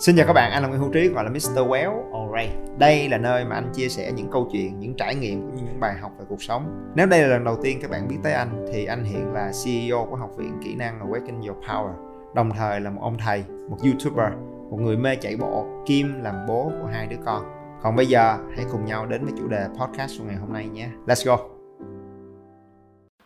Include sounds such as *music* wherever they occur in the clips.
Xin chào các bạn, anh là Nguyễn Hữu Trí gọi là Mr. Well Alright. Đây là nơi mà anh chia sẻ những câu chuyện, những trải nghiệm cũng như những bài học về cuộc sống. Nếu đây là lần đầu tiên các bạn biết tới anh thì anh hiện là CEO của Học viện Kỹ năng Awaken Your Power. Đồng thời là một ông thầy, một YouTuber, một người mê chạy bộ, kim làm bố của hai đứa con. Còn bây giờ hãy cùng nhau đến với chủ đề podcast của ngày hôm nay nhé. Let's go.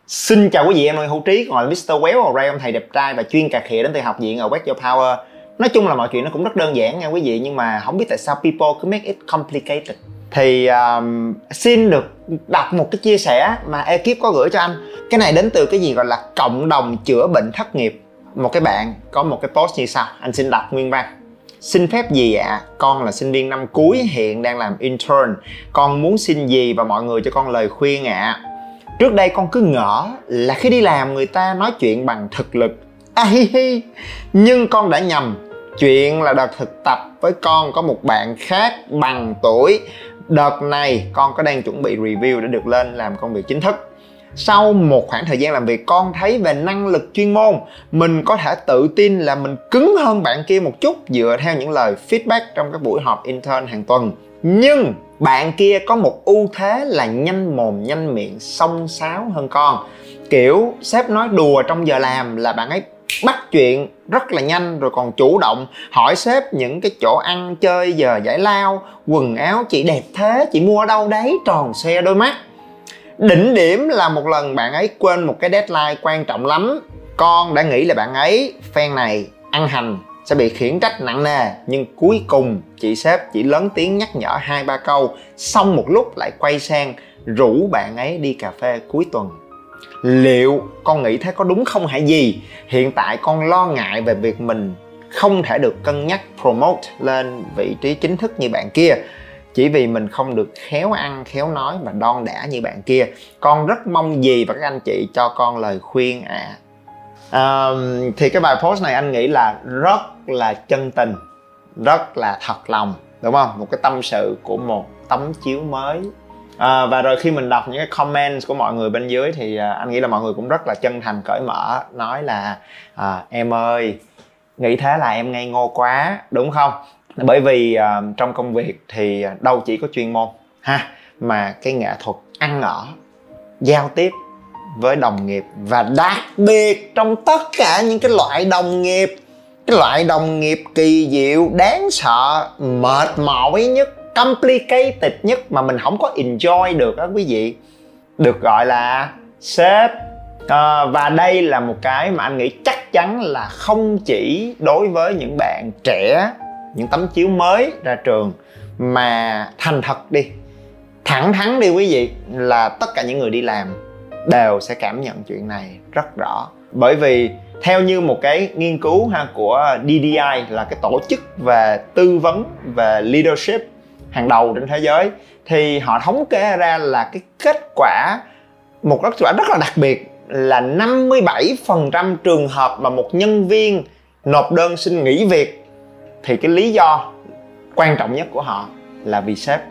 Xin chào quý vị, em là Hữu Trí, gọi là Mr. Well Alright, ông thầy đẹp trai và chuyên cà khịa đến từ Học viện Awaken Your Power nói chung là mọi chuyện nó cũng rất đơn giản nha quý vị nhưng mà không biết tại sao people cứ make it complicated thì um, xin được đọc một cái chia sẻ mà ekip có gửi cho anh cái này đến từ cái gì gọi là cộng đồng chữa bệnh thất nghiệp một cái bạn có một cái post như sau anh xin đọc nguyên văn Xin phép gì ạ? À? Con là sinh viên năm cuối hiện đang làm intern Con muốn xin gì và mọi người cho con lời khuyên ạ à? Trước đây con cứ ngỡ là khi đi làm người ta nói chuyện bằng thực lực ai hi hi. Nhưng con đã nhầm chuyện là đợt thực tập với con có một bạn khác bằng tuổi. Đợt này con có đang chuẩn bị review để được lên làm công việc chính thức. Sau một khoảng thời gian làm việc, con thấy về năng lực chuyên môn, mình có thể tự tin là mình cứng hơn bạn kia một chút dựa theo những lời feedback trong các buổi họp intern hàng tuần. Nhưng bạn kia có một ưu thế là nhanh mồm, nhanh miệng xông xáo hơn con. Kiểu sếp nói đùa trong giờ làm là bạn ấy bắt chuyện rất là nhanh, rồi còn chủ động hỏi sếp những cái chỗ ăn, chơi, giờ, giải lao, quần áo, chị đẹp thế, chị mua ở đâu đấy, tròn xe đôi mắt. Đỉnh điểm là một lần bạn ấy quên một cái deadline quan trọng lắm. Con đã nghĩ là bạn ấy fan này ăn hành, sẽ bị khiển trách nặng nề. Nhưng cuối cùng, chị sếp chỉ lớn tiếng nhắc nhở hai ba câu, xong một lúc lại quay sang rủ bạn ấy đi cà phê cuối tuần liệu con nghĩ thế có đúng không hả gì hiện tại con lo ngại về việc mình không thể được cân nhắc promote lên vị trí chính thức như bạn kia. Chỉ vì mình không được khéo ăn khéo nói và đon đả như bạn kia. Con rất mong gì và các anh chị cho con lời khuyên ạ. À. um, thì cái bài post này anh nghĩ là rất là chân tình rất là thật lòng đúng không? Một cái tâm sự của một tấm chiếu mới à, và rồi khi mình đọc những cái comments của mọi người bên dưới thì à, anh nghĩ là mọi người cũng rất là chân thành cởi mở nói là à, em ơi nghĩ thế là em ngây ngô quá đúng không? Bởi vì à, trong công việc thì đâu chỉ có chuyên môn ha mà cái nghệ thuật ăn ở giao tiếp với đồng nghiệp và đặc biệt trong tất cả những cái loại đồng nghiệp cái loại đồng nghiệp kỳ diệu đáng sợ mệt mỏi nhất complicated nhất mà mình không có enjoy được đó quý vị. Được gọi là sếp. À, và đây là một cái mà anh nghĩ chắc chắn là không chỉ đối với những bạn trẻ những tấm chiếu mới ra trường mà thành thật đi thẳng thắn đi quý vị là tất cả những người đi làm đều sẽ cảm nhận chuyện này rất rõ. Bởi vì theo như một cái nghiên cứu ha của DDI là cái tổ chức về tư vấn về leadership hàng đầu trên thế giới thì họ thống kê ra là cái kết quả một kết quả rất là đặc biệt là 57% trường hợp mà một nhân viên nộp đơn xin nghỉ việc. Thì cái lý do quan trọng nhất của họ là vì sếp.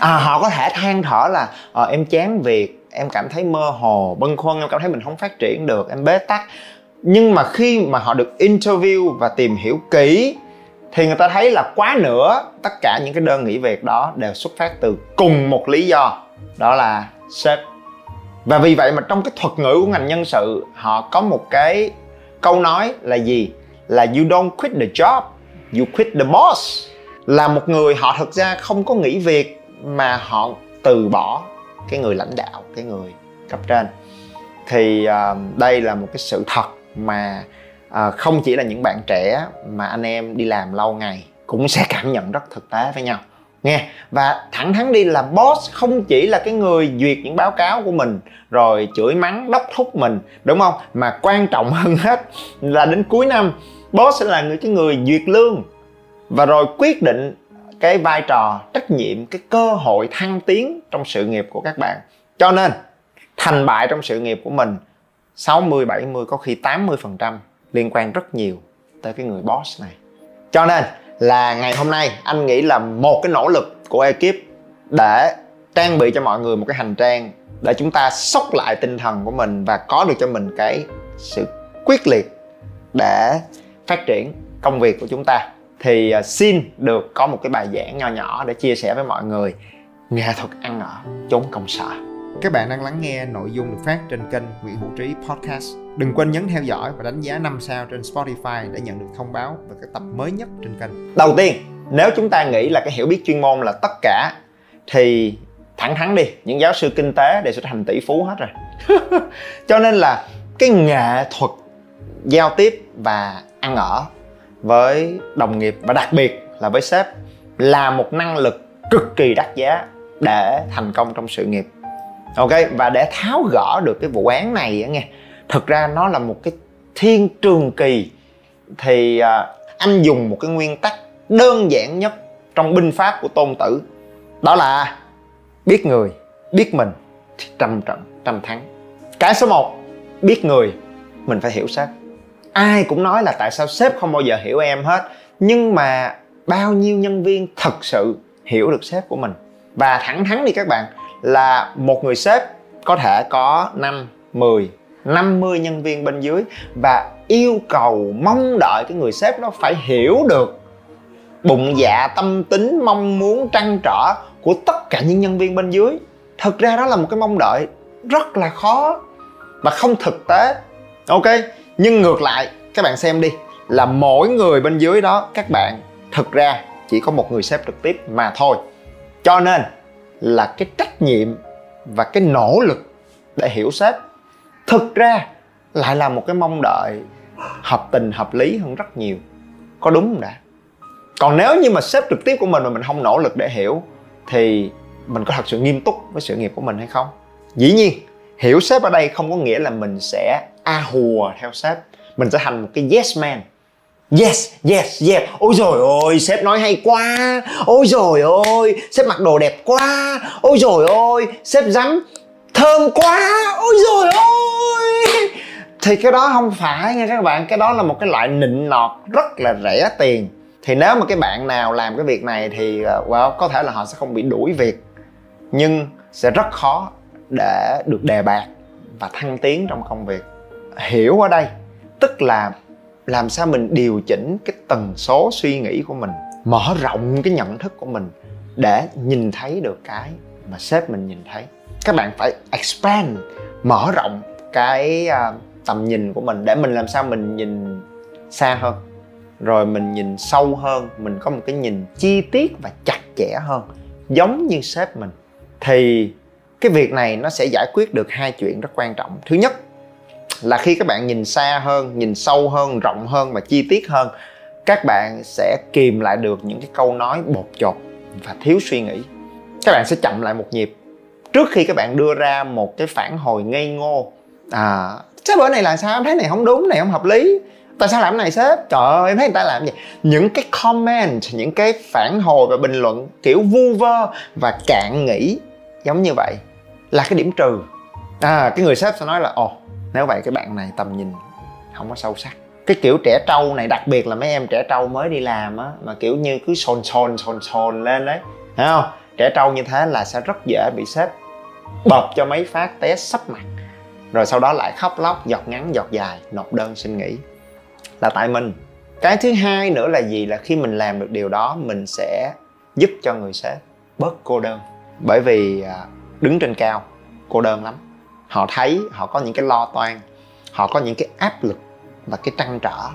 À, họ có thể than thở là à, em chán việc em cảm thấy mơ hồ bâng khuâng em cảm thấy mình không phát triển được em bế tắc. Nhưng mà khi mà họ được interview và tìm hiểu kỹ thì người ta thấy là quá nữa tất cả những cái đơn nghỉ việc đó đều xuất phát từ cùng một lý do đó là sếp. Và vì vậy mà trong cái thuật ngữ của ngành nhân sự họ có một cái câu nói là gì? Là you don't quit the job you quit the boss. Là một người họ thực ra không có nghỉ việc mà họ từ bỏ cái người lãnh đạo cái người cấp trên. Thì uh, đây là một cái sự thật mà à, không chỉ là những bạn trẻ mà anh em đi làm lâu ngày cũng sẽ *laughs* cảm nhận rất thực tế với nhau. Nghe và thẳng thắn đi là boss không chỉ là cái người duyệt những báo cáo của mình rồi chửi mắng đốc thúc mình đúng không? Mà quan trọng *laughs* hơn hết là đến cuối năm boss sẽ là người cái người duyệt lương. Và rồi quyết định cái vai trò trách nhiệm cái cơ hội thăng tiến trong sự nghiệp của các bạn. Cho nên thành bại trong sự nghiệp của mình 60 70 có khi 80 phần trăm liên quan rất nhiều tới cái người boss này. Cho nên là ngày hôm nay, anh nghĩ là một cái nỗ lực của ekip để trang bị cho mọi người một cái hành trang để chúng ta sốc lại tinh thần của mình và có được cho mình cái sự quyết liệt để phát triển công việc của chúng ta. Thì à, xin được có một cái bài giảng nho nhỏ để chia sẻ với mọi người. Nghệ thuật ăn ở chốn công sở các bạn đang lắng nghe nội dung được phát trên kênh Nguyễn Hữu Trí Podcast. Đừng quên nhấn theo dõi và đánh giá 5 sao trên Spotify để nhận được thông báo về các tập mới nhất trên kênh. Đầu tiên, nếu chúng ta nghĩ là cái hiểu biết chuyên môn là tất cả thì thẳng thắn đi, những giáo sư kinh tế đều sẽ thành tỷ phú hết rồi. *laughs* Cho nên là cái nghệ thuật giao tiếp và ăn ở với đồng nghiệp và đặc biệt là với sếp là một năng lực cực kỳ đắt giá để thành công trong sự nghiệp ok và để tháo gỡ được cái vụ án này á nghe thực ra nó là một cái thiên trường kỳ. Thì à, anh dùng một cái nguyên tắc đơn giản nhất trong binh pháp của tôn tử đó là biết người biết mình thì trăm trận trăm thắng. Cái số 1 biết người mình phải hiểu sếp. Ai cũng nói là tại sao sếp không bao giờ hiểu em hết nhưng mà bao nhiêu nhân viên thật sự hiểu được sếp của mình. Và thẳng thắn đi các bạn là một người sếp có thể có 5, 10, 50 nhân viên bên dưới và yêu cầu mong đợi cái người sếp đó phải hiểu được bụng dạ tâm tính mong muốn trăn trở của tất cả những nhân viên bên dưới. Thực ra đó là một cái mong đợi rất là khó và không thực tế. Ok nhưng ngược lại các bạn xem đi là mỗi người bên dưới đó các bạn thực ra chỉ có một người sếp trực tiếp mà thôi. Cho nên là cái trách nhiệm và cái nỗ lực để hiểu sếp. Thực ra lại là một cái mong đợi hợp tình hợp lý hơn rất nhiều. Có đúng không đã? Còn nếu như mà sếp trực tiếp của mình mà mình không nỗ lực để hiểu, thì mình có thật sự nghiêm túc với sự nghiệp của mình hay không? Dĩ nhiên, hiểu sếp ở đây không có nghĩa là mình sẽ a hùa theo sếp. Mình sẽ thành một cái yes man. Yes, yes, yes. Ôi rồi ôi, sếp nói hay quá. Ôi rồi ôi, sếp mặc đồ đẹp quá. Ôi rồi ôi, sếp dám thơm quá. Ôi rồi ôi. Thì cái đó không phải nha các bạn, cái đó là một cái loại nịnh nọt rất là rẻ tiền. Thì nếu mà cái bạn nào làm cái việc này thì ờ, well, có thể là họ sẽ không bị đuổi việc. Nhưng sẽ rất khó để được đề bạt và thăng tiến trong công việc. Hiểu ở đây tức là làm sao mình điều chỉnh cái tần số suy nghĩ của mình mở rộng cái nhận thức của mình để nhìn thấy được cái mà sếp mình nhìn thấy? Các bạn phải expand mở rộng cái uh, tầm nhìn của mình để mình làm sao mình nhìn xa hơn rồi mình nhìn sâu hơn mình có một cái nhìn chi tiết và chặt chẽ hơn giống như sếp mình. Thì cái việc này nó sẽ giải quyết được hai chuyện rất quan trọng. Thứ nhất là khi các bạn nhìn xa hơn, nhìn sâu hơn, rộng hơn và chi tiết hơn, các bạn sẽ kìm lại được những cái câu nói bột chột và thiếu suy nghĩ. Các bạn sẽ chậm lại một nhịp. Trước khi các bạn đưa ra một cái phản hồi ngây ngô à sếp bữa này là sao? Em thấy này không đúng, này không hợp lý. Tại sao làm này, sếp? Trời ơi, em thấy người ta làm gì những cái comment, những cái phản hồi và bình luận kiểu vu vơ và cạn nghĩ giống như vậy là cái điểm trừ. À cái người sếp sẽ nói là, ồ nếu vậy cái bạn này tầm nhìn không có sâu sắc. Cái kiểu trẻ trâu này, đặc biệt là mấy em trẻ trâu mới đi làm á, mà kiểu như cứ sồn sồn sồn sồn lên đấy, thấy không? Trẻ trâu như thế là sẽ rất dễ bị sếp bọc cho mấy phát té sấp mặt. Rồi sau đó lại khóc lóc, giọt ngắn, giọt dài, nộp đơn xin nghỉ. Là tại mình. Cái thứ hai nữa là gì? Là khi mình làm được điều đó, mình sẽ giúp cho người sếp bớt cô đơn. Bởi vì à, đứng trên cao, cô đơn lắm họ thấy họ có những cái lo toan, họ có những cái áp lực và cái trăn trở.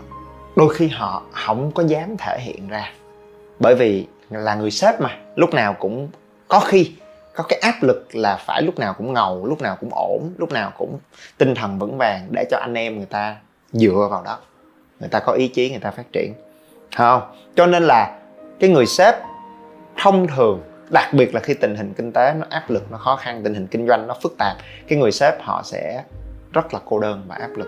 Đôi khi họ không có dám thể hiện ra. Bởi vì là người sếp mà, lúc nào cũng có khi có cái áp lực là phải lúc nào cũng ngầu, lúc nào cũng ổn, lúc nào cũng tinh thần vững vàng để cho anh em người ta dựa vào đó. Người ta có ý chí, người ta phát triển. Không? Cho nên là cái người sếp thông thường đặc biệt là khi tình hình kinh tế nó áp lực, nó khó khăn, tình hình kinh doanh nó phức tạp, cái người sếp họ sẽ rất là cô đơn và áp lực.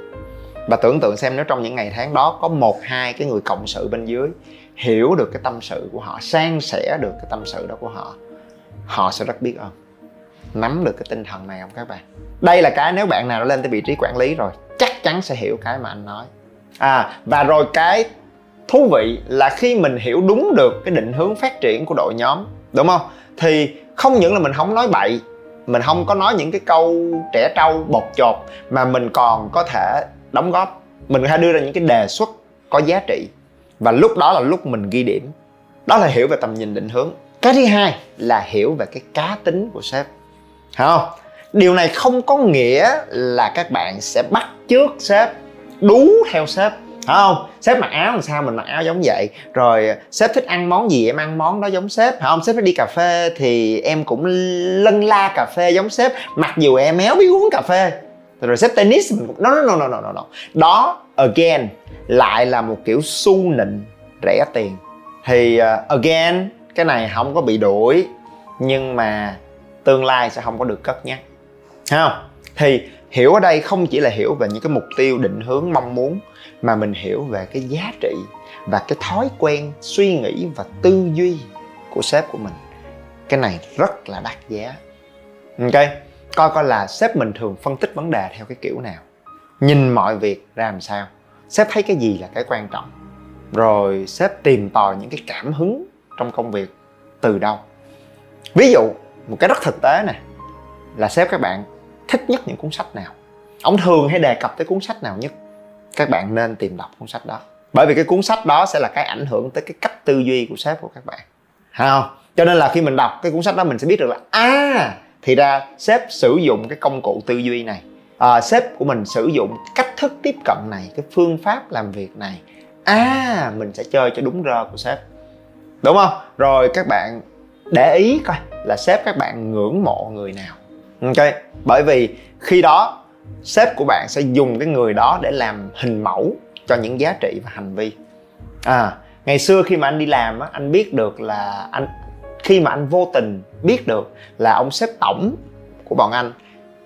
Và tưởng tượng xem nếu trong những ngày tháng đó có một, hai cái người cộng sự bên dưới hiểu được cái tâm sự của họ, san sẻ được cái tâm sự đó của họ họ sẽ rất biết ơn. Nắm được cái tinh thần này không các bạn? Đây là cái nếu bạn nào đã lên tới vị trí quản lý rồi, chắc chắn sẽ hiểu cái mà anh nói. À và rồi cái thú vị là khi mình hiểu đúng được cái định hướng phát triển của đội nhóm đúng không? Thì không những là mình không nói bậy, mình không có nói những cái câu trẻ trâu bột chột, mà mình còn có thể đóng góp. Mình có thể đưa ra những cái đề xuất có giá trị. Và lúc đó là lúc mình ghi điểm. Đó là hiểu về tầm nhìn định hướng. Cái thứ hai là hiểu về cái cá tính của sếp. Hiểu không? Điều này không có nghĩa là các bạn sẽ bắt trước sếp, đú theo sếp phải không sếp mặc áo làm sao mình mặc áo giống vậy? Rồi à, sếp thích ăn món gì em ăn món đó giống sếp. Phải không sếp phải đi cà phê thì em cũng lân la cà phê giống sếp. Mặc dù em éo biết uống cà phê. Rồi sếp tennis mình cũng no no no no no no đó again lại là một kiểu su nịnh rẻ tiền. Thì uh, again cái này không có bị đuổi nhưng mà tương lai sẽ không có được cất nhắc. Không? Thì hiểu ở đây không chỉ là hiểu về những cái mục tiêu, định hướng, mong muốn, mà mình hiểu về cái giá trị và cái thói quen, suy nghĩ và tư duy của sếp của mình. Cái này rất là đắt giá. Ok, coi coi là sếp mình thường phân tích vấn đề theo cái kiểu nào. Nhìn mọi việc ra làm sao. Sếp thấy cái gì là cái quan trọng. Rồi sếp tìm tòi những cái cảm hứng trong công việc từ đâu. Ví dụ, một cái rất thực tế nè, là sếp các bạn thích nhất những cuốn sách nào? Ông thường hay đề cập tới cuốn sách nào nhất? Các bạn nên tìm đọc cuốn sách đó. Bởi vì cái cuốn sách đó sẽ là cái ảnh hưởng tới cái cách tư duy của sếp của các bạn. Thấy không? Cho nên là khi mình đọc cái cuốn sách đó mình sẽ biết được là à thì ra sếp sử dụng cái công cụ tư duy này. À, sếp của mình sử dụng cách thức tiếp cận này cái phương pháp làm việc này. À mình sẽ chơi cho đúng rơ của sếp. Đúng không? Rồi các bạn để ý coi là sếp các bạn ngưỡng mộ người nào ok, bởi vì khi đó, sếp của bạn sẽ dùng cái người đó để làm hình mẫu cho những giá trị và hành vi. À ngày xưa khi mà anh đi làm á, anh biết được là anh, khi mà anh vô tình biết được là ông sếp tổng của bọn anh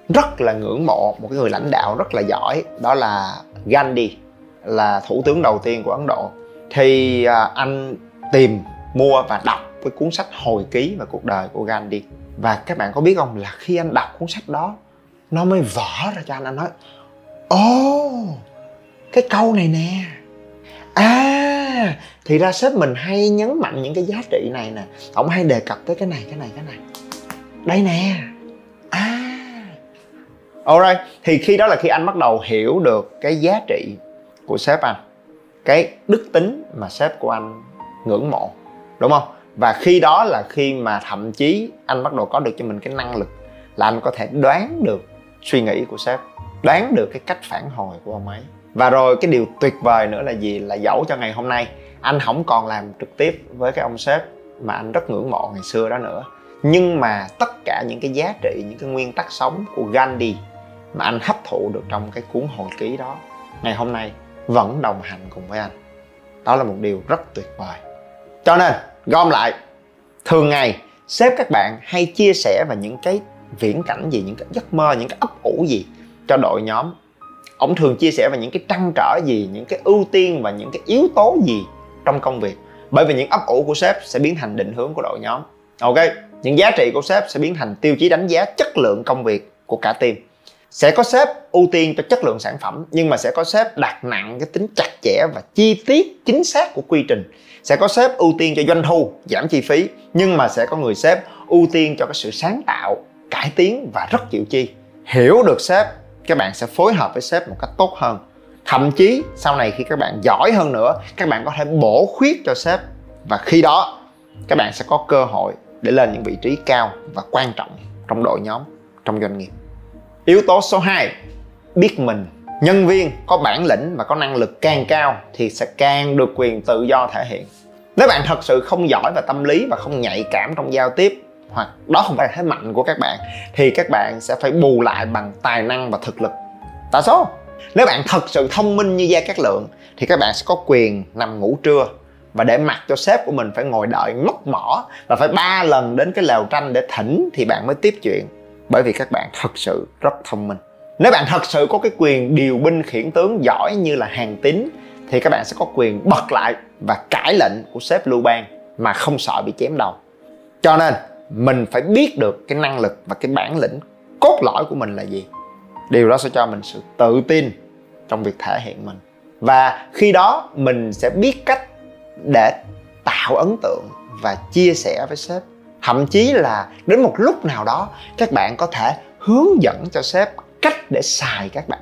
rất là ngưỡng mộ một cái người lãnh đạo rất là giỏi, đó là Gandhi, là thủ tướng đầu tiên của Ấn Độ. Thì à, anh tìm, mua và đọc cái cuốn sách hồi ký về cuộc đời của Gandhi và các bạn có biết không là khi anh đọc cuốn sách đó, nó mới vỡ ra cho anh. Anh nói, ồ, cái câu này nè. À thì ra sếp mình hay nhấn mạnh những cái giá trị này nè. Ông hay đề cập tới cái này cái này cái này. Đây nè. À. Alright thì khi đó là khi anh bắt đầu hiểu được cái giá trị của sếp anh, cái đức tính mà sếp của anh ngưỡng mộ, đúng không? Và khi đó là khi mà thậm chí anh bắt đầu có được cho mình cái năng lực là anh có thể đoán được suy nghĩ của sếp, đoán được cái cách phản hồi của ông ấy. Và rồi cái điều tuyệt vời nữa là gì? Là dẫu cho ngày hôm nay anh không còn làm trực tiếp với cái ông sếp mà anh rất ngưỡng mộ ngày xưa đó nữa, nhưng mà tất cả những cái giá trị, những cái nguyên tắc sống của Gandhi mà anh hấp thụ được trong cái cuốn hồi ký đó, ngày hôm nay vẫn đồng hành cùng với anh. Đó là một điều rất tuyệt vời. Cho nên gom lại. Thường ngày, sếp các bạn hay chia sẻ về những cái viễn cảnh gì, những cái giấc mơ, những cái ấp ủ gì cho đội nhóm. Ông thường chia sẻ về những cái trăn trở gì, những cái ưu tiên và những cái yếu tố gì trong công việc. Bởi vì những ấp ủ của sếp sẽ biến thành định hướng của đội nhóm. Ok, những giá trị của sếp sẽ biến thành tiêu chí đánh giá chất lượng công việc của cả team. Sẽ có sếp ưu tiên cho chất lượng sản phẩm, nhưng mà sẽ có sếp đặt nặng cái tính chặt chẽ và chi tiết chính xác của quy trình sẽ có sếp ưu tiên cho doanh thu, giảm chi phí, nhưng mà sẽ có người sếp ưu tiên cho cái sự sáng tạo, cải tiến và rất chịu chi. Hiểu được sếp, các bạn sẽ phối hợp với sếp một cách tốt hơn. Thậm chí, sau này khi các bạn giỏi hơn nữa, các bạn có thể bổ khuyết cho sếp. Và khi đó, các bạn sẽ có cơ hội để lên những vị trí cao và quan trọng trong đội nhóm, trong doanh nghiệp. Yếu tố số 2 biết mình nhân viên có bản lĩnh và có năng lực càng cao thì sẽ càng được quyền tự do thể hiện. Nếu bạn thật sự không giỏi về tâm lý và không nhạy cảm trong giao tiếp, hoặc đó không phải là thế mạnh của các bạn, thì các bạn sẽ phải bù lại bằng tài năng và thực lực. Tại số nếu bạn thật sự thông minh như gia cát lượng, thì các bạn sẽ có quyền nằm ngủ trưa và để mặc cho sếp của mình phải ngồi đợi móc mỏ và phải ba lần đến cái lều tranh để thỉnh thì bạn mới tiếp chuyện. Bởi vì các bạn thật sự rất thông minh nếu bạn thật sự có cái quyền điều binh khiển tướng giỏi như là hàng tín, thì các bạn sẽ có quyền bật lại và cãi lệnh của sếp lưu bang mà không sợ bị chém đầu. Cho nên, mình phải biết được cái năng lực và cái bản lĩnh cốt lõi của mình là gì. Điều đó sẽ cho mình sự tự tin trong việc thể hiện mình. Và khi đó, mình sẽ biết cách để tạo ấn tượng và chia sẻ với sếp. Thậm chí là đến một lúc nào đó, các bạn có thể hướng dẫn cho sếp cách để xài các bạn.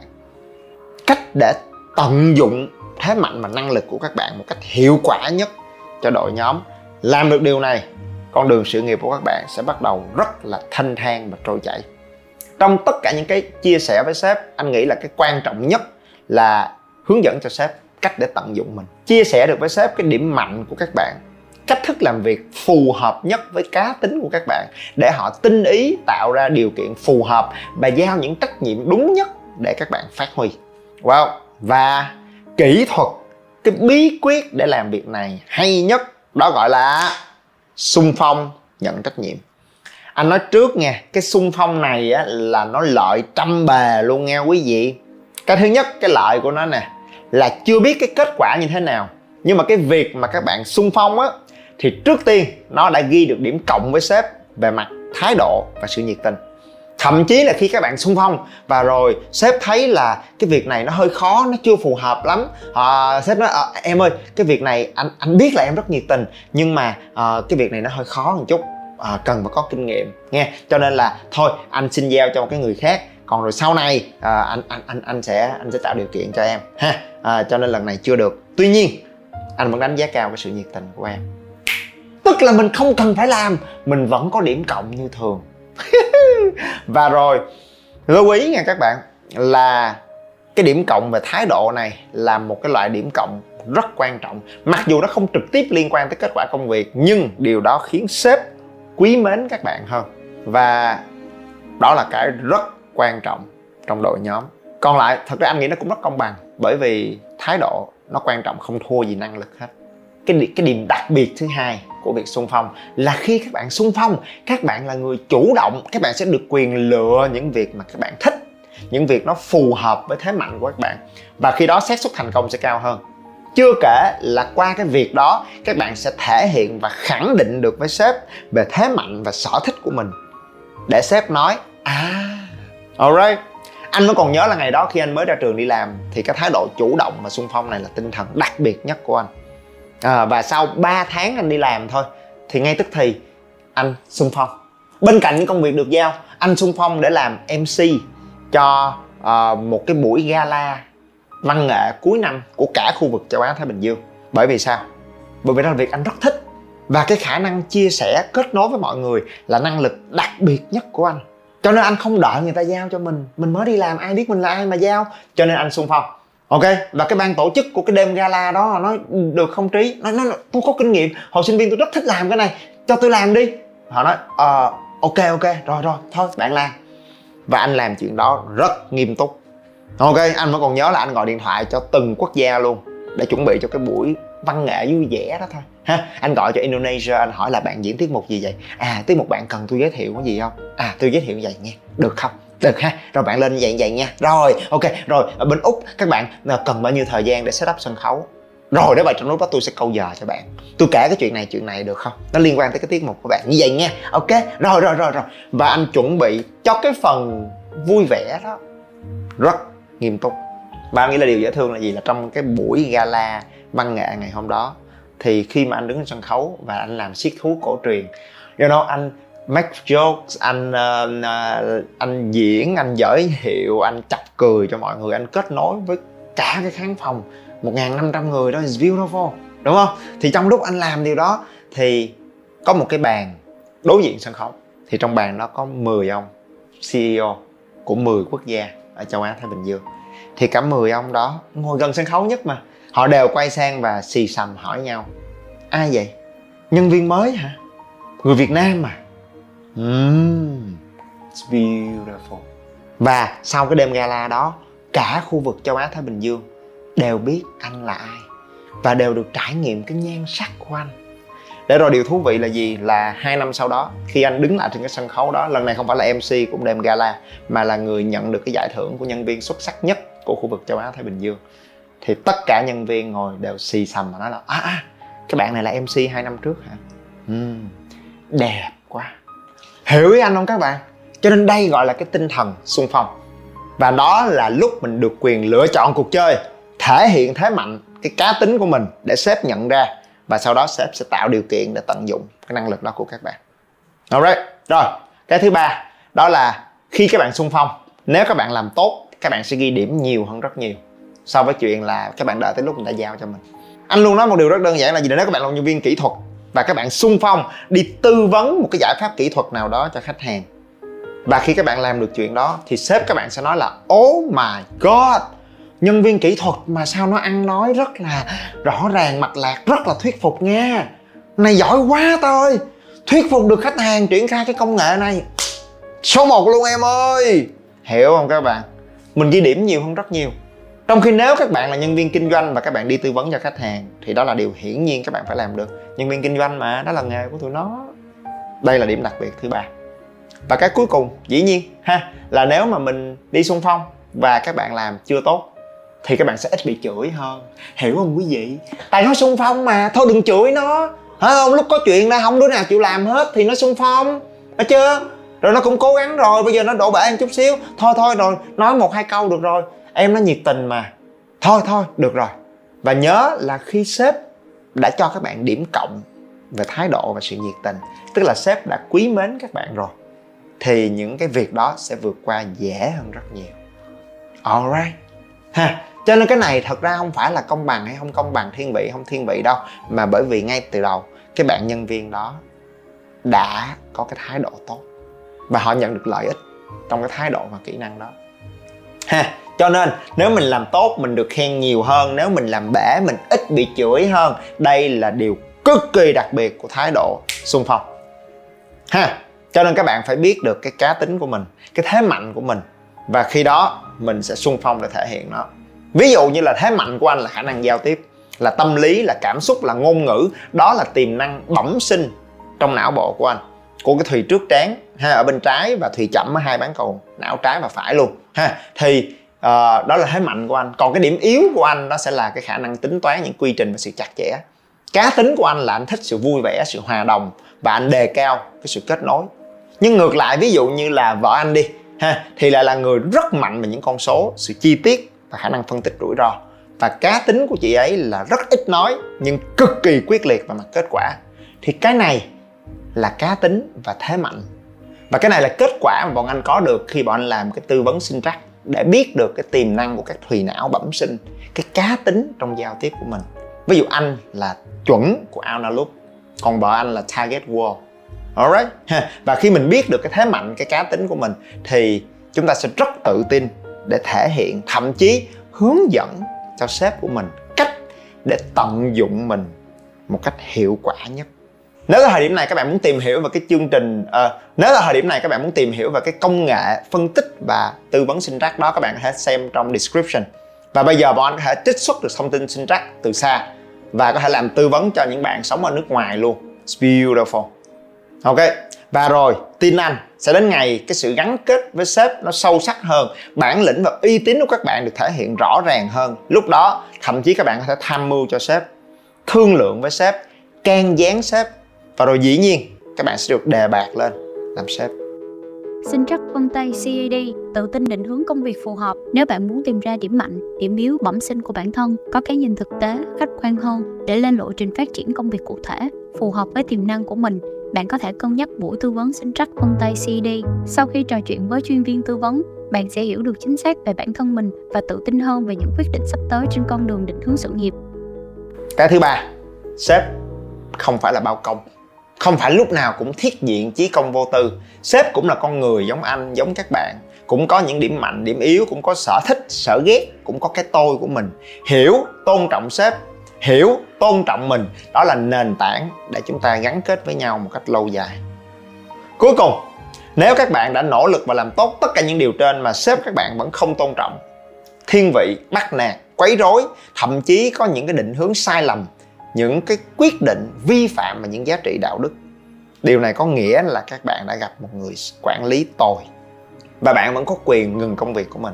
Cách để tận dụng thế mạnh và năng lực của các bạn một cách hiệu quả nhất cho đội nhóm. Làm được điều này, con đường sự nghiệp của các bạn sẽ bắt đầu rất là thanh thang và trôi chảy. Trong tất cả những cái chia sẻ với sếp, anh nghĩ là cái quan trọng nhất là hướng dẫn cho sếp cách để tận dụng mình. Chia sẻ được với sếp cái điểm mạnh của các bạn cách thức làm việc phù hợp nhất với cá tính của các bạn để họ tinh ý tạo ra điều kiện phù hợp và giao những trách nhiệm đúng nhất để các bạn phát huy. Wow. Và kỹ thuật cái bí quyết để làm việc này hay nhất đó gọi là xung phong nhận trách nhiệm. Anh nói trước nha cái xung phong này á, là nó lợi trăm bề luôn nghe quý vị. Cái thứ nhất cái lợi của nó nè là chưa biết cái kết quả như thế nào. Nhưng mà cái việc mà các bạn xung phong á thì trước tiên nó đã ghi được điểm cộng với sếp về mặt thái độ và sự nhiệt tình. Thậm chí là khi các bạn xung phong và rồi sếp thấy là cái việc này nó hơi khó nó chưa phù hợp lắm à, sếp nói à, em ơi cái việc này anh anh biết là em rất nhiệt tình nhưng mà à, cái việc này nó hơi khó một chút à, cần phải có kinh nghiệm nghe. Cho nên là thôi anh xin giao cho một cái người khác còn rồi sau này à, anh anh anh anh sẽ anh sẽ tạo điều kiện cho em ha. À, cho nên lần này chưa được. Tuy nhiên anh vẫn đánh giá cao cái sự nhiệt tình của em tức là mình không cần phải làm, mình vẫn có điểm cộng như thường. *laughs* Và rồi, lưu ý nha các bạn, là cái điểm cộng về thái độ này là một cái loại điểm cộng rất quan trọng. Mặc dù nó không trực tiếp liên quan tới kết quả công việc, nhưng điều đó khiến sếp quý mến các bạn hơn. Và đó là cái rất quan trọng trong đội nhóm. Còn lại, thật ra anh nghĩ nó cũng rất công bằng, bởi vì thái độ nó quan trọng, không thua gì năng lực hết cái cái điểm đặc biệt thứ hai của việc xung phong là khi các bạn xung phong, các bạn là người chủ động, các bạn sẽ được quyền lựa những việc mà các bạn thích, những việc nó phù hợp với thế mạnh của các bạn. Và khi đó xác suất thành công sẽ cao hơn. Chưa kể là qua cái việc đó, các bạn sẽ thể hiện và khẳng định được với sếp về thế mạnh và sở thích của mình. Để sếp nói à alright. Anh vẫn còn nhớ là ngày đó khi anh mới ra trường đi làm, thì cái thái độ chủ động và xung phong này là tinh thần đặc biệt nhất của anh à, và sau 3 tháng anh đi làm thôi thì ngay tức thì anh xung phong. Bên cạnh những công việc được giao anh xung phong để làm mc cho uh, một cái buổi gala văn nghệ cuối năm của cả khu vực châu Á Thái Bình Dương. Bởi vì sao? Bởi vì đó là việc anh rất thích. Và cái khả năng chia sẻ kết nối với mọi người là năng lực đặc biệt nhất của anh. Cho nên anh không đợi người ta giao cho mình. Mình mới đi làm ai biết mình là ai mà giao. Cho nên anh xung phong ok và cái ban tổ chức của cái đêm gala đó nó được không trí. Nó nói tôi có kinh nghiệm. Hồi sinh viên tôi rất thích làm cái này. Cho tôi làm đi. Họ nói ờ uh, ok ok rồi rồi thôi bạn làm. Và anh làm chuyện đó rất nghiêm túc. Ok anh vẫn còn nhớ là anh gọi điện thoại cho từng quốc gia luôn để chuẩn bị cho cái buổi văn nghệ vui vẻ đó thôi. Ha anh gọi cho Indonesia anh hỏi là bạn diễn tiết mục gì vậy? À tiết mục bạn cần tôi giới thiệu cái gì không? À tôi giới thiệu vậy nha. Được không? Được ha, rồi bạn lên vậy vậy nha. Rồi, ok, rồi ở bên úc, các bạn à, cần bao nhiêu thời gian để setup sân khấu? Rồi đó vậy trong lúc đó tôi sẽ câu giờ cho bạn. Tôi kể cái chuyện này chuyện này được không? Nó liên quan tới cái tiết mục của bạn. Như vậy nha, ok? Rồi rồi rồi rồi. Và anh chuẩn bị cho cái phần vui vẻ đó. Rất nghiêm túc. Và nghĩ là điều dễ thương là gì? Là trong cái buổi gala văn nghệ ngày hôm đó, thì khi mà anh đứng trên sân khấu và anh làm siết thú cổ truyền, you know, anh make jokes anh uh, anh diễn anh giới thiệu anh chọc cười cho mọi người anh kết nối với cả cái khán phòng. 1.500 người đó is beautiful đúng không? Thì trong lúc anh làm điều đó thì có một cái bàn đối diện sân khấu. Thì trong bàn đó có 10 ông CEO của 10 quốc gia ở châu Á Thái Bình Dương. Thì cả 10 ông đó ngồi gần sân khấu nhất mà. Họ đều quay sang và xì xầm hỏi nhau ai vậy? Nhân viên mới hả? Người Việt Nam mà mm, it's beautiful. Và sau cái đêm gala đó cả khu vực châu Á Thái Bình Dương đều biết anh là ai và đều được trải nghiệm cái nhan sắc của anh. Để rồi điều thú vị là gì? Là hai năm sau đó khi anh đứng lại trên cái sân khấu đó lần này không phải là mc cũng đêm gala mà là người nhận được cái giải thưởng của nhân viên xuất sắc nhất của khu vực châu á thái bình dương. Thì tất cả nhân viên ngồi đều xì xầm và nói là à, à cái bạn này là mc hai năm trước hả? Ừ, đẹp quá hiểu ý anh không các bạn? Cho nên đây gọi là cái tinh thần xung phong. Và đó là lúc mình được quyền lựa chọn cuộc chơi, thể hiện thế mạnh cái cá tính của mình để sếp nhận ra và sau đó sếp sẽ tạo điều kiện để tận dụng cái năng lực đó của các bạn. Alright rồi, cái thứ ba, đó là khi các bạn xung phong, nếu các bạn làm tốt, các bạn sẽ ghi điểm nhiều hơn rất nhiều so với chuyện là các bạn đợi tới lúc người ta giao cho mình. Anh luôn nói một điều rất đơn giản là gì? Nếu các bạn là nhân viên kỹ thuật và các bạn sung phong đi tư vấn một cái giải pháp kỹ thuật nào đó cho khách hàng. Và khi các bạn làm được chuyện đó, thì sếp các bạn sẽ nói là oh my god, nhân viên kỹ thuật mà sao nó ăn nói rất là rõ ràng, mạch lạc, rất là thuyết phục nha. Này giỏi quá tôi, thuyết phục được khách hàng triển khai cái công nghệ này. Số 1 luôn em ơi. Hiểu không các bạn? Mình ghi điểm nhiều hơn rất nhiều trong khi nếu các bạn là nhân viên kinh doanh và các bạn đi tư vấn cho khách hàng, thì đó là điều hiển nhiên các bạn phải làm được. Nhân viên kinh doanh mà, đó là nghề của tụi nó. Đây là điểm đặc biệt thứ ba. Và cái cuối cùng, dĩ nhiên, ha, là nếu mà mình đi xung phong và các bạn làm chưa tốt, thì các bạn sẽ ít bị chửi hơn. Hiểu không quý vị? Tại nó xung phong mà, thôi đừng chửi nó. Hả không lúc có chuyện ra không đứa nào chịu làm hết thì nó xung phong. Phải chưa? Rồi nó cũng cố gắng rồi, bây giờ nó đổ bể em chút xíu. Thôi thôi, rồi, nói một hai câu được rồi. Em nó nhiệt tình mà. Thôi thôi, được rồi. Và nhớ là khi sếp đã cho các bạn điểm cộng về thái độ và sự nhiệt tình, tức là sếp đã quý mến các bạn rồi, thì những cái việc đó sẽ vượt qua dễ hơn rất nhiều. Alright ha, cho nên cái này thật ra không phải là công bằng hay không công bằng, thiên vị không thiên vị đâu, mà bởi vì ngay từ đầu, cái bạn nhân viên đó đã có cái thái độ tốt và họ nhận được lợi ích trong cái thái độ và kỹ năng đó. Ha, cho nên nếu mình làm tốt, mình được khen nhiều hơn, nếu mình làm bể, mình ít bị chửi hơn, đây là điều cực kỳ đặc biệt của thái độ xung phong. Ha, cho nên các bạn phải biết được cái cá tính của mình, cái thế mạnh của mình. Và khi đó, mình sẽ xung phong để thể hiện nó. Ví dụ như là thế mạnh của anh là khả năng giao tiếp, là tâm lý, là cảm xúc, là ngôn ngữ, đó là tiềm năng bẩm sinh trong não bộ của anh của cái thùy trước trán ha ở bên trái và thùy chậm ở hai bán cầu não trái và phải luôn ha. Thì uh, đó là thế mạnh của anh. Còn cái điểm yếu của anh đó sẽ là cái khả năng tính toán những quy trình và sự chặt chẽ. Cá tính của anh là anh thích sự vui vẻ sự hòa đồng và anh đề cao cái sự kết nối. Nhưng ngược lại ví dụ như là vợ anh đi ha thì lại là người rất mạnh về những con số sự chi tiết và khả năng phân tích rủi ro. Và cá tính của chị ấy là rất ít nói nhưng cực kỳ quyết liệt về mặt kết quả. Thì cái này là cá tính và thế mạnh. Và cái này là kết quả mà bọn anh có được khi bọn anh làm cái tư vấn sinh trắc để biết được cái tiềm năng của các thùy não bẩm sinh, cái cá tính trong giao tiếp của mình. Ví dụ anh là chuẩn của Outlook còn vợ anh là target world. Alright *laughs* và khi mình biết được cái thế mạnh, cái cá tính của mình, thì chúng ta sẽ rất tự tin để thể hiện, thậm chí hướng dẫn cho sếp của mình cách để tận dụng mình một cách hiệu quả nhất nếu là thời điểm này các bạn muốn tìm hiểu về cái chương trình uh, nếu là thời điểm này các bạn muốn tìm hiểu về cái công nghệ phân tích và tư vấn sinh trắc đó các bạn có thể xem trong description. Và bây giờ bọn anh có thể trích xuất được thông tin sinh trắc từ xa và có thể làm tư vấn cho những bạn sống ở nước ngoài luôn. It's beautiful. Ok và rồi tin anh sẽ đến ngày cái sự gắn kết với sếp nó sâu sắc hơn bản lĩnh và uy tín của các bạn được thể hiện rõ ràng hơn. Lúc đó thậm chí các bạn có thể tham mưu cho sếp thương lượng với sếp can gián sếp và rồi dĩ nhiên các bạn sẽ được đề bạc lên làm sếp Xin trắc vân tay CAD tự tin định hướng công việc phù hợp nếu bạn muốn tìm ra điểm mạnh, điểm yếu bẩm sinh của bản thân, có cái nhìn thực tế, khách quan hơn để lên lộ trình phát triển công việc cụ thể, phù hợp với tiềm năng của mình. Bạn có thể cân nhắc buổi tư vấn sinh trắc vân tay CAD. Sau khi trò chuyện với chuyên viên tư vấn, bạn sẽ hiểu được chính xác về bản thân mình và tự tin hơn về những quyết định sắp tới trên con đường định hướng sự nghiệp. cái thứ ba sếp không phải là bao công không phải lúc nào cũng thiết diện chí công vô tư. Sếp cũng là con người giống anh, giống các bạn. Cũng có những điểm mạnh, điểm yếu, cũng có sở thích, sở ghét, cũng có cái tôi của mình. Hiểu, tôn trọng sếp. Hiểu, tôn trọng mình. Đó là nền tảng để chúng ta gắn kết với nhau một cách lâu dài. Cuối cùng, nếu các bạn đã nỗ lực và làm tốt tất cả những điều trên mà sếp các bạn vẫn không tôn trọng, thiên vị, bắt nạt, quấy rối, thậm chí có những cái định hướng sai lầm những cái quyết định vi phạm và những giá trị đạo đức. Điều này có nghĩa là các bạn đã gặp một người quản lý tồi và bạn vẫn có quyền ngừng công việc của mình.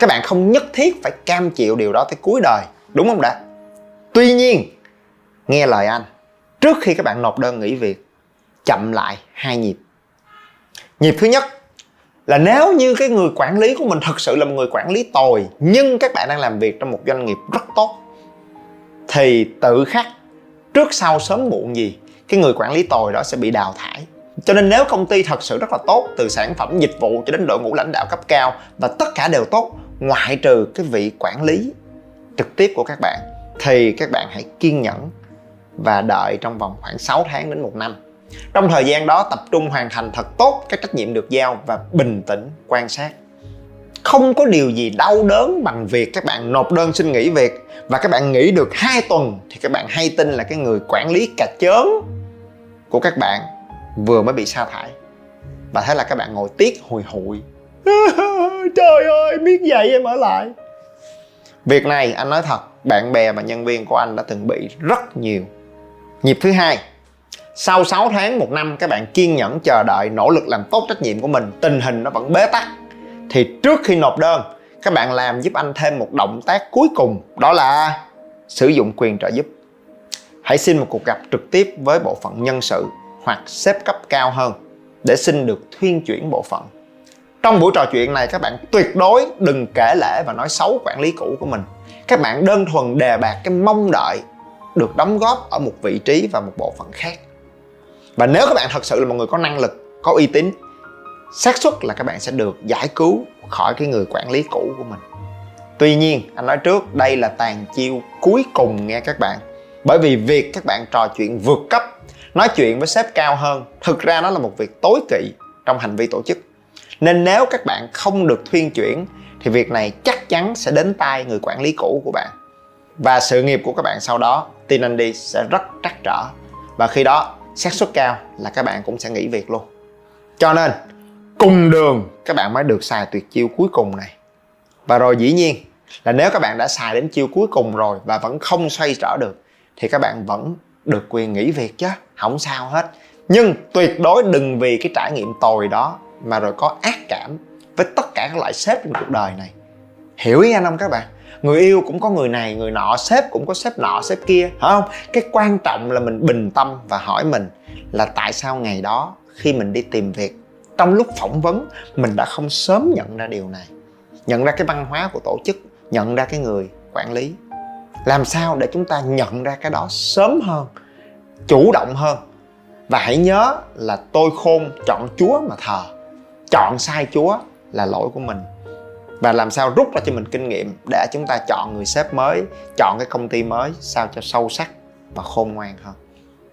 Các bạn không nhất thiết phải cam chịu điều đó tới cuối đời, đúng không đã? Tuy nhiên, nghe lời anh, trước khi các bạn nộp đơn nghỉ việc, chậm lại hai nhịp. Nhịp thứ nhất là nếu như cái người quản lý của mình thực sự là một người quản lý tồi, nhưng các bạn đang làm việc trong một doanh nghiệp rất tốt thì tự khắc trước sau sớm muộn gì, cái người quản lý tồi đó sẽ bị đào thải. Cho nên nếu công ty thật sự rất là tốt, từ sản phẩm, dịch vụ cho đến đội ngũ lãnh đạo cấp cao, và tất cả đều tốt, ngoại trừ cái vị quản lý trực tiếp của các bạn, thì các bạn hãy kiên nhẫn và đợi trong vòng khoảng 6 tháng đến một năm. Trong thời gian đó, tập trung hoàn thành thật tốt các trách nhiệm được giao và bình tĩnh quan sát không có điều gì đau đớn bằng việc các bạn nộp đơn xin nghỉ việc. Và các bạn nghỉ được 2 tuần thì các bạn hay tin là cái người quản lý cà chớn của các bạn vừa mới bị sa thải. Và thế là các bạn ngồi tiếc hồi hụi. *laughs* Trời ơi biết vậy em ở lại. Việc này, anh nói thật, bạn bè và nhân viên của anh đã từng bị rất nhiều. Nhịp thứ hai, sau 6 tháng, một năm, các bạn kiên nhẫn chờ đợi, nỗ lực làm tốt trách nhiệm của mình, tình hình nó vẫn bế tắc thì trước khi nộp đơn, các bạn làm giúp anh thêm một động tác cuối cùng, đó là sử dụng quyền trợ giúp. Hãy xin một cuộc gặp trực tiếp với bộ phận nhân sự hoặc xếp cấp cao hơn để xin được thuyên chuyển bộ phận. Trong buổi trò chuyện này, các bạn tuyệt đối đừng kể lể và nói xấu quản lý cũ của mình. Các bạn đơn thuần đề bạt cái mong đợi được đóng góp ở một vị trí và một bộ phận khác. Và nếu các bạn thật sự là một người có năng lực, có uy tín xác suất là các bạn sẽ được giải cứu khỏi cái người quản lý cũ của mình. Tuy nhiên, anh nói trước, đây là tàn chiêu cuối cùng nghe các bạn. Bởi vì việc các bạn trò chuyện vượt cấp, nói chuyện với sếp cao hơn, thực ra nó là một việc tối kỵ trong hành vi tổ chức. Nên nếu các bạn không được thuyên chuyển, thì việc này chắc chắn sẽ đến tay người quản lý cũ của bạn. Và sự nghiệp của các bạn sau đó, tin anh đi sẽ rất trắc trở. Và khi đó, xác suất cao là các bạn cũng sẽ nghỉ việc luôn. Cho nên cùng đường. Các bạn mới được xài tuyệt chiêu cuối cùng này. Và rồi dĩ nhiên là nếu các bạn đã xài đến chiêu cuối cùng rồi và vẫn không xoay trở được, thì các bạn vẫn được quyền nghỉ việc chứ. Không sao hết. Nhưng tuyệt đối đừng vì cái trải nghiệm tồi đó mà rồi có ác cảm với tất cả các loại sếp trong cuộc đời này. Hiểu ý anh không các bạn? Người yêu cũng có người này, người nọ, sếp cũng có sếp nọ, sếp kia phải không? Cái quan trọng là mình bình tâm và hỏi mình là tại sao ngày đó khi mình đi tìm việc trong lúc phỏng vấn, mình đã không sớm nhận ra điều này. Nhận ra cái văn hóa của tổ chức, nhận ra cái người quản lý. Làm sao để chúng ta nhận ra cái đó sớm hơn, chủ động hơn? Và hãy nhớ là tôi khôn chọn chúa mà thờ. Chọn sai chúa là lỗi của mình. Và làm sao rút ra cho mình kinh nghiệm để chúng ta chọn người sếp mới, chọn cái công ty mới sao cho sâu sắc và khôn ngoan hơn.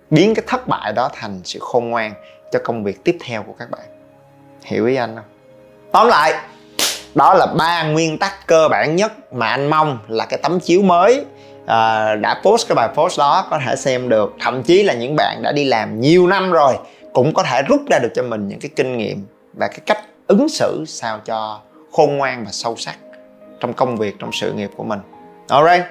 Biến cái thất bại đó thành sự khôn ngoan cho công việc tiếp theo của các bạn hiểu ý anh không? Tóm lại đó là ba nguyên tắc cơ bản nhất mà anh mong là cái tấm chiếu mới à, đã post cái bài post đó có thể xem được. Thậm chí là những bạn đã đi làm nhiều năm rồi cũng có thể rút ra được cho mình những cái kinh nghiệm và cái cách ứng xử sao cho khôn ngoan và sâu sắc trong công việc trong sự nghiệp của mình. Alright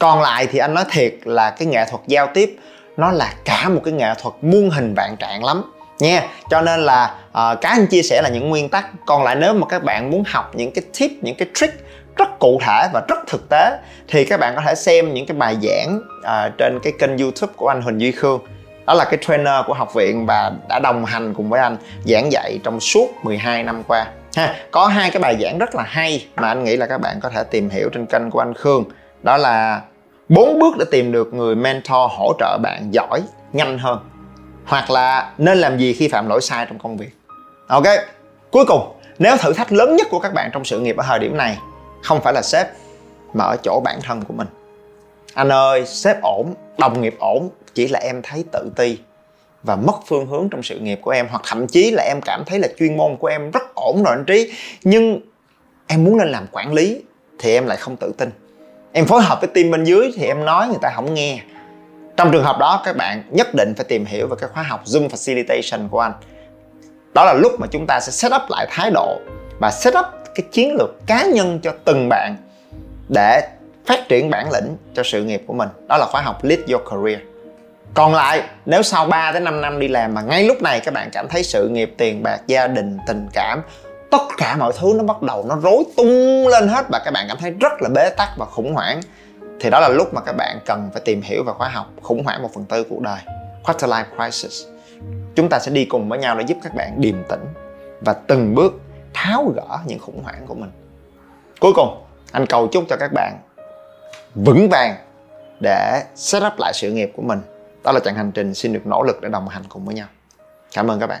còn lại thì anh nói thiệt là cái nghệ thuật giao tiếp nó là cả một cái nghệ thuật muôn hình vạn trạng lắm nha. Cho nên là ờ, uh, cái anh chia sẻ là những nguyên tắc. Còn lại nếu mà các bạn muốn học những cái tip những cái trick rất cụ thể và rất thực tế thì các bạn có thể xem những cái bài giảng uh, trên cái kênh youtube của anh Huỳnh Duy Khương. Đó là cái trainer của học viện và đã đồng hành cùng với anh giảng dạy trong suốt 12 năm qua. Ha có hai cái bài giảng rất là hay mà anh nghĩ là các bạn có thể tìm hiểu trên kênh của anh Khương. Đó là bốn bước để tìm được người mentor hỗ trợ bạn giỏi nhanh hơn hoặc là nên làm gì khi phạm lỗi sai trong công việc. Ok, cuối cùng, nếu thử thách lớn nhất của các bạn trong sự nghiệp ở thời điểm này không phải là sếp, mà ở chỗ bản thân của mình. Anh ơi, sếp ổn, đồng nghiệp ổn, chỉ là em thấy tự ti và mất phương hướng trong sự nghiệp của em, hoặc thậm chí là em cảm thấy là chuyên môn của em rất ổn rồi anh trí. Nhưng em muốn lên làm quản lý thì em lại không tự tin. Em phối hợp với team bên dưới thì em nói người ta không nghe trong trường hợp đó, các bạn nhất định phải tìm hiểu về cái khóa học Zoom Facilitation của anh. Đó là lúc mà chúng ta sẽ set up lại thái độ và set up cái chiến lược cá nhân cho từng bạn để phát triển bản lĩnh cho sự nghiệp của mình. Đó là khóa học Lead Your Career. Còn lại, nếu sau 3 đến 5 năm đi làm mà ngay lúc này các bạn cảm thấy sự nghiệp, tiền bạc, gia đình, tình cảm, tất cả mọi thứ nó bắt đầu nó rối tung lên hết và các bạn cảm thấy rất là bế tắc và khủng hoảng thì đó là lúc mà các bạn cần phải tìm hiểu và khóa học khủng hoảng một phần tư cuộc đời. Quarter life crisis. Chúng ta sẽ đi cùng với nhau để giúp các bạn điềm tĩnh và từng bước tháo gỡ những khủng hoảng của mình. Cuối cùng, anh cầu chúc cho các bạn vững vàng để set up lại sự nghiệp của mình. Đó là chặng hành trình xin được nỗ lực để đồng hành cùng với nhau. Cảm ơn các bạn